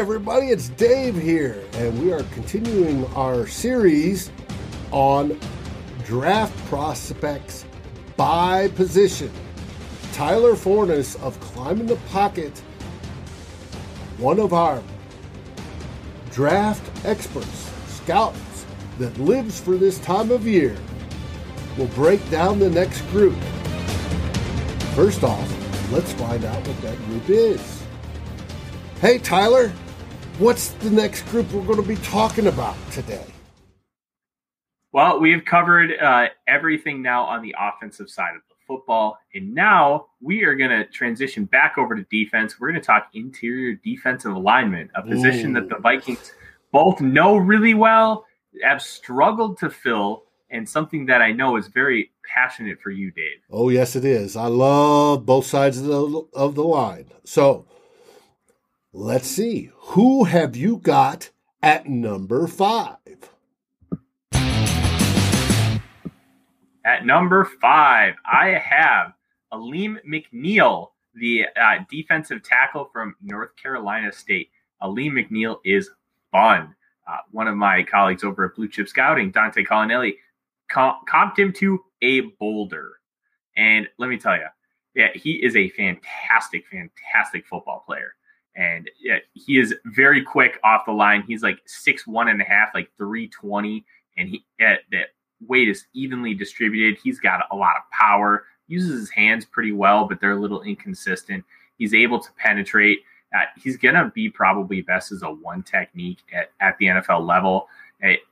everybody, it's Dave here, and we are continuing our series on draft prospects by position. Tyler Forness of Climbing the Pocket, one of our draft experts, scouts that lives for this time of year, will break down the next group. First off, let's find out what that group is. Hey, Tyler, what's the next group we're going to be talking about today? Well, we've covered uh, everything now on the offensive side of the football. And now we are going to transition back over to defense. We're going to talk interior defensive alignment, a position Ooh. that the Vikings both know really well, have struggled to fill, and something that I know is very passionate for you, Dave. Oh, yes, it is. I love both sides of the, of the line. So, Let's see. Who have you got at number five? At number five, I have Alim McNeill, the uh, defensive tackle from North Carolina State. Alim McNeill is fun. Uh, one of my colleagues over at Blue Chip Scouting, Dante Colinelli, comped him to a boulder. And let me tell you, yeah, he is a fantastic, fantastic football player and he is very quick off the line. He's like six one and a half, like three twenty, and he at that weight is evenly distributed. He's got a lot of power. Uses his hands pretty well, but they're a little inconsistent. He's able to penetrate. Uh, he's gonna be probably best as a one technique at, at the NFL level,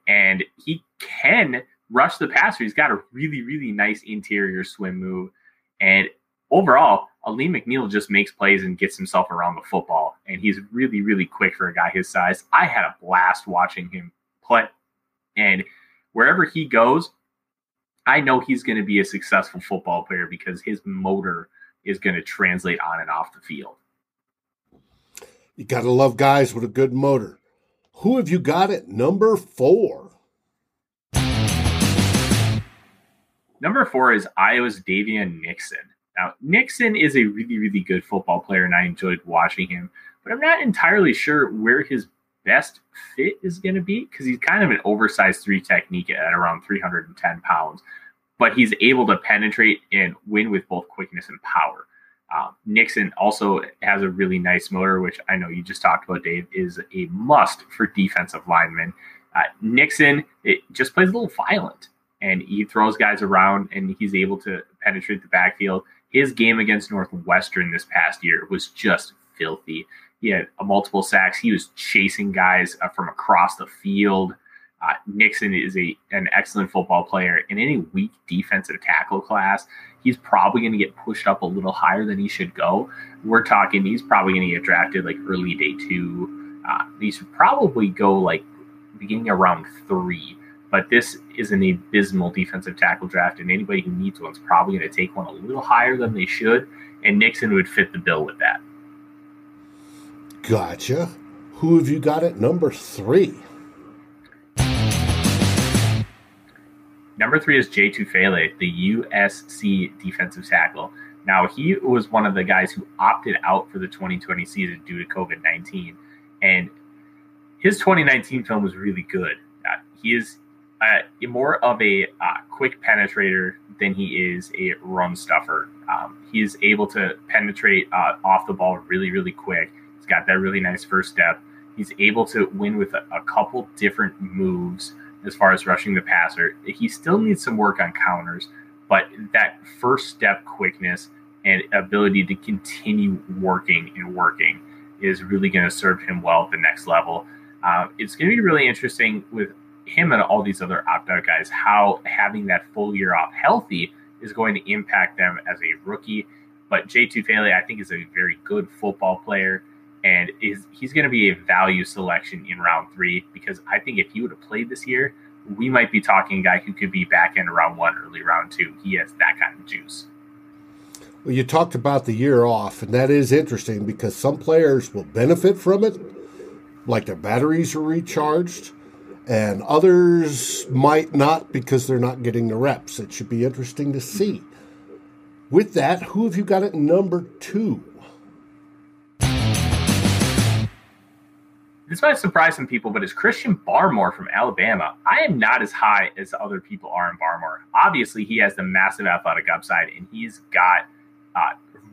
and he can rush the passer. He's got a really really nice interior swim move, and overall, Alim McNeill just makes plays and gets himself around the football, and he's really, really quick for a guy his size. I had a blast watching him play, and wherever he goes, I know he's going to be a successful football player because his motor is going to translate on and off the field. You got to love guys with a good motor. Who have you got at number four? Number four is Iowa's Daviyon Nixon. Now, Nixon is a really, really good football player, and I enjoyed watching him, but I'm not entirely sure where his best fit is going to be because he's kind of an oversized three technique at around 310 pounds, but he's able to penetrate and win with both quickness and power. Uh, Nixon also has a really nice motor, which I know you just talked about, Dave, is a must for defensive linemen. Uh, Nixon it just plays a little violent and he throws guys around and he's able to penetrate the backfield his game against Northwestern this past year was just filthy. He had multiple sacks. He was chasing guys uh, from across the field. Uh, Nixon is a an excellent football player. In any weak defensive tackle class, he's probably going to get pushed up a little higher than he should go. We're talking he's probably going to get drafted like early day two. Uh, he should probably go like beginning around three. But this is an abysmal defensive tackle draft, and anybody who needs one is probably going to take one a little higher than they should. And Nixon would fit the bill with that. Gotcha. Who have you got at number three? Number three is Jay Tufele, the USC defensive tackle. Now, he was one of the guys who opted out for the 2020 season due to COVID 19. And his 2019 film was really good. Uh, he is uh, more of a uh, quick penetrator than he is a run stuffer. Um, he is able to penetrate uh, off the ball really, really quick. He's got that really nice first step. He's able to win with a, a couple different moves as far as rushing the passer. He still needs some work on counters, but that first step quickness and ability to continue working and working is really going to serve him well at the next level. Uh, it's going to be really interesting with him and all these other opt out guys, how having that full year off healthy is going to impact them as a rookie. But Jay Tufele, I think, is a very good football player, and is he's going to be a value selection in round three because I think if he would have played this year, we might be talking a guy who could be back in round one, early round two. He has that kind of juice. Well, you talked about the year off, and that is interesting because some players will benefit from it, like their batteries are recharged and others might not because they're not getting the reps. It should be interesting to see. With that, who have you got at number two? this might surprise some people, but it's Christian Barmore from Alabama. I am not as high as other people are in Barmore. Obviously, he has the massive athletic upside, and he's got uh,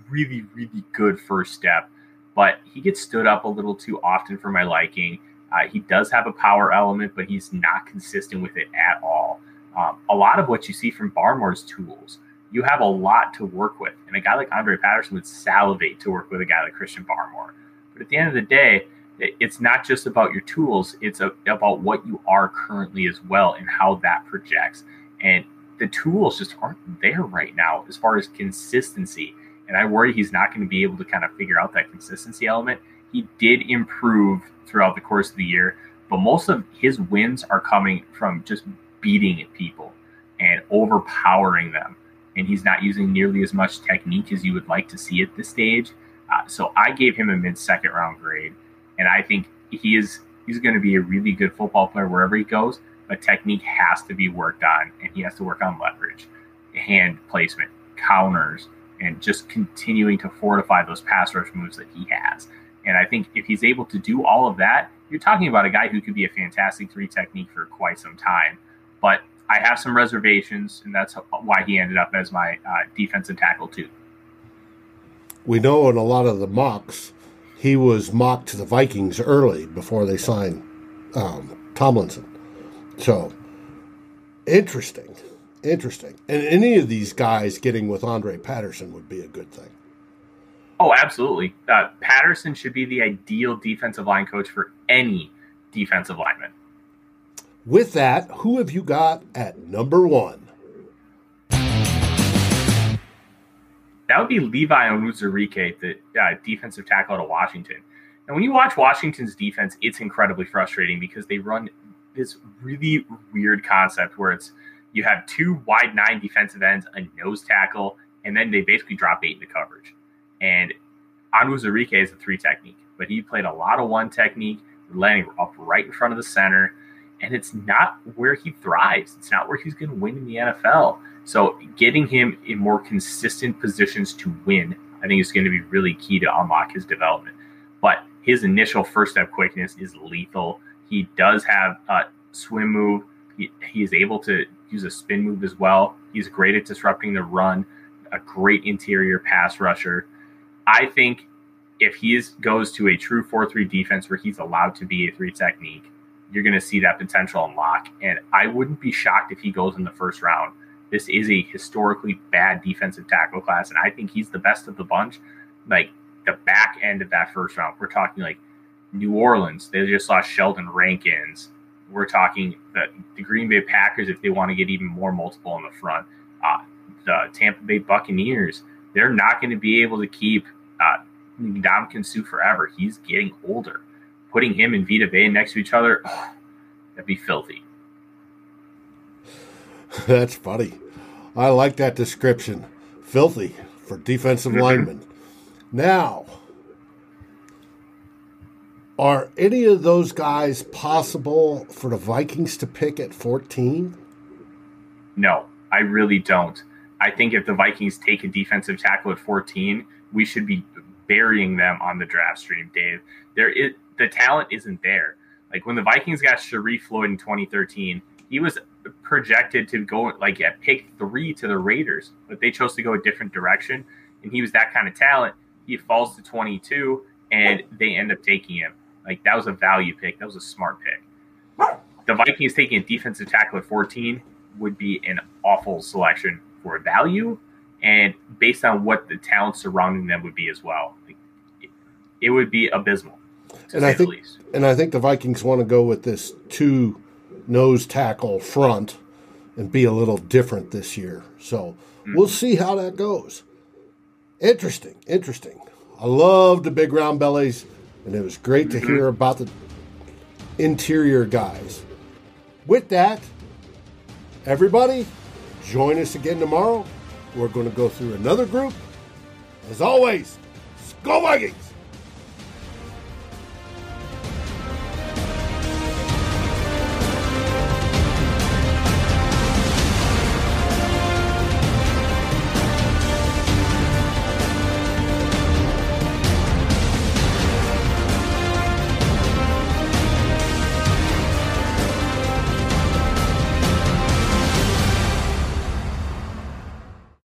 really, really good first step, but he gets stood up a little too often for my liking. Uh, he does have a power element, but he's not consistent with it at all. Um, a lot of what you see from Barmore's tools, you have a lot to work with. And a guy like Andre Patterson would salivate to work with a guy like Christian Barmore. But at the end of the day, it's not just about your tools, it's a, about what you are currently as well and how that projects. And the tools just aren't there right now as far as consistency. And I worry he's not going to be able to kind of figure out that consistency element. He did improve throughout the course of the year, but most of his wins are coming from just beating people and overpowering them. And he's not using nearly as much technique as you would like to see at this stage. Uh, so I gave him a mid second round grade, and I think he is he's going to be a really good football player wherever he goes. But technique has to be worked on, and he has to work on leverage, hand placement, counters, and just continuing to fortify those pass rush moves that he has. And I think if he's able to do all of that, you're talking about a guy who could be a fantastic three technique for quite some time. But I have some reservations, and that's why he ended up as my uh, defensive tackle two we know in a lot of the mocks, he was mocked to the Vikings early before they signed um, Tomlinson. So interesting, interesting. And any of these guys getting with Andre Patterson would be a good thing. Oh, absolutely. Uh, Patterson should be the ideal defensive line coach for any defensive lineman. With that, who have you got at number one? that would be Levi Onwuzurike, the uh, defensive tackle out of Washington. And when you watch Washington's defense, it's incredibly frustrating because they run this really weird concept where it's you have two wide nine defensive ends, a nose tackle, and then they basically drop eight into coverage. And Onwuzurike is a three technique, but he played a lot of one technique, landing up right in front of the center. And it's not where he thrives. It's not where he's going to win in the NFL. So getting him in more consistent positions to win, I think is going to be really key to unlock his development. But his initial first step quickness is lethal. He does have a swim move. He, he is able to use a spin move as well. He's great at disrupting the run, a great interior pass rusher. I think if he is, goes to a true 4 3 defense where he's allowed to be a three technique, you're going to see that potential unlock. And I wouldn't be shocked if he goes in the first round this is a historically bad defensive tackle class, and I think he's the best of the bunch. Like the back end of that first round, we're talking like New Orleans. They just lost Sheldon Rankins. We're talking the, the Green Bay Packers if they want to get even more multiple in the front. Uh, the Tampa Bay Buccaneers, they're not going to be able to keep uh, Ndamukong Suh forever. He's getting older. Putting him and Vita Vea next to each other, oh, that'd be filthy. That's funny. I like that description. Filthy for defensive linemen. Now, are any of those guys possible for the Vikings to pick at 14? No, I really don't. I think if the Vikings take a defensive tackle at 14, we should be burying them on the draft stream, Dave. There is the talent isn't there. Like when the Vikings got Sharrif Floyd in 2013, he was projected to go like at pick three to the Raiders, but they chose to go a different direction. And he was that kind of talent. He falls to 22, and they end up taking him. Like that was a value pick. That was a smart pick. The Vikings taking a defensive tackle at 14 would be an awful selection for value, and based on what the talent surrounding them would be as well. Like, it, it would be abysmal. And I think, and I think the Vikings want to go with this two nose tackle front and be a little different this year. So mm-hmm. we'll see how that goes. Interesting, interesting. I love the big round bellies, and it was great to mm-hmm. hear about the interior guys. With that, everybody, join us again tomorrow. We're going to go through another group. As always, Go Vikings!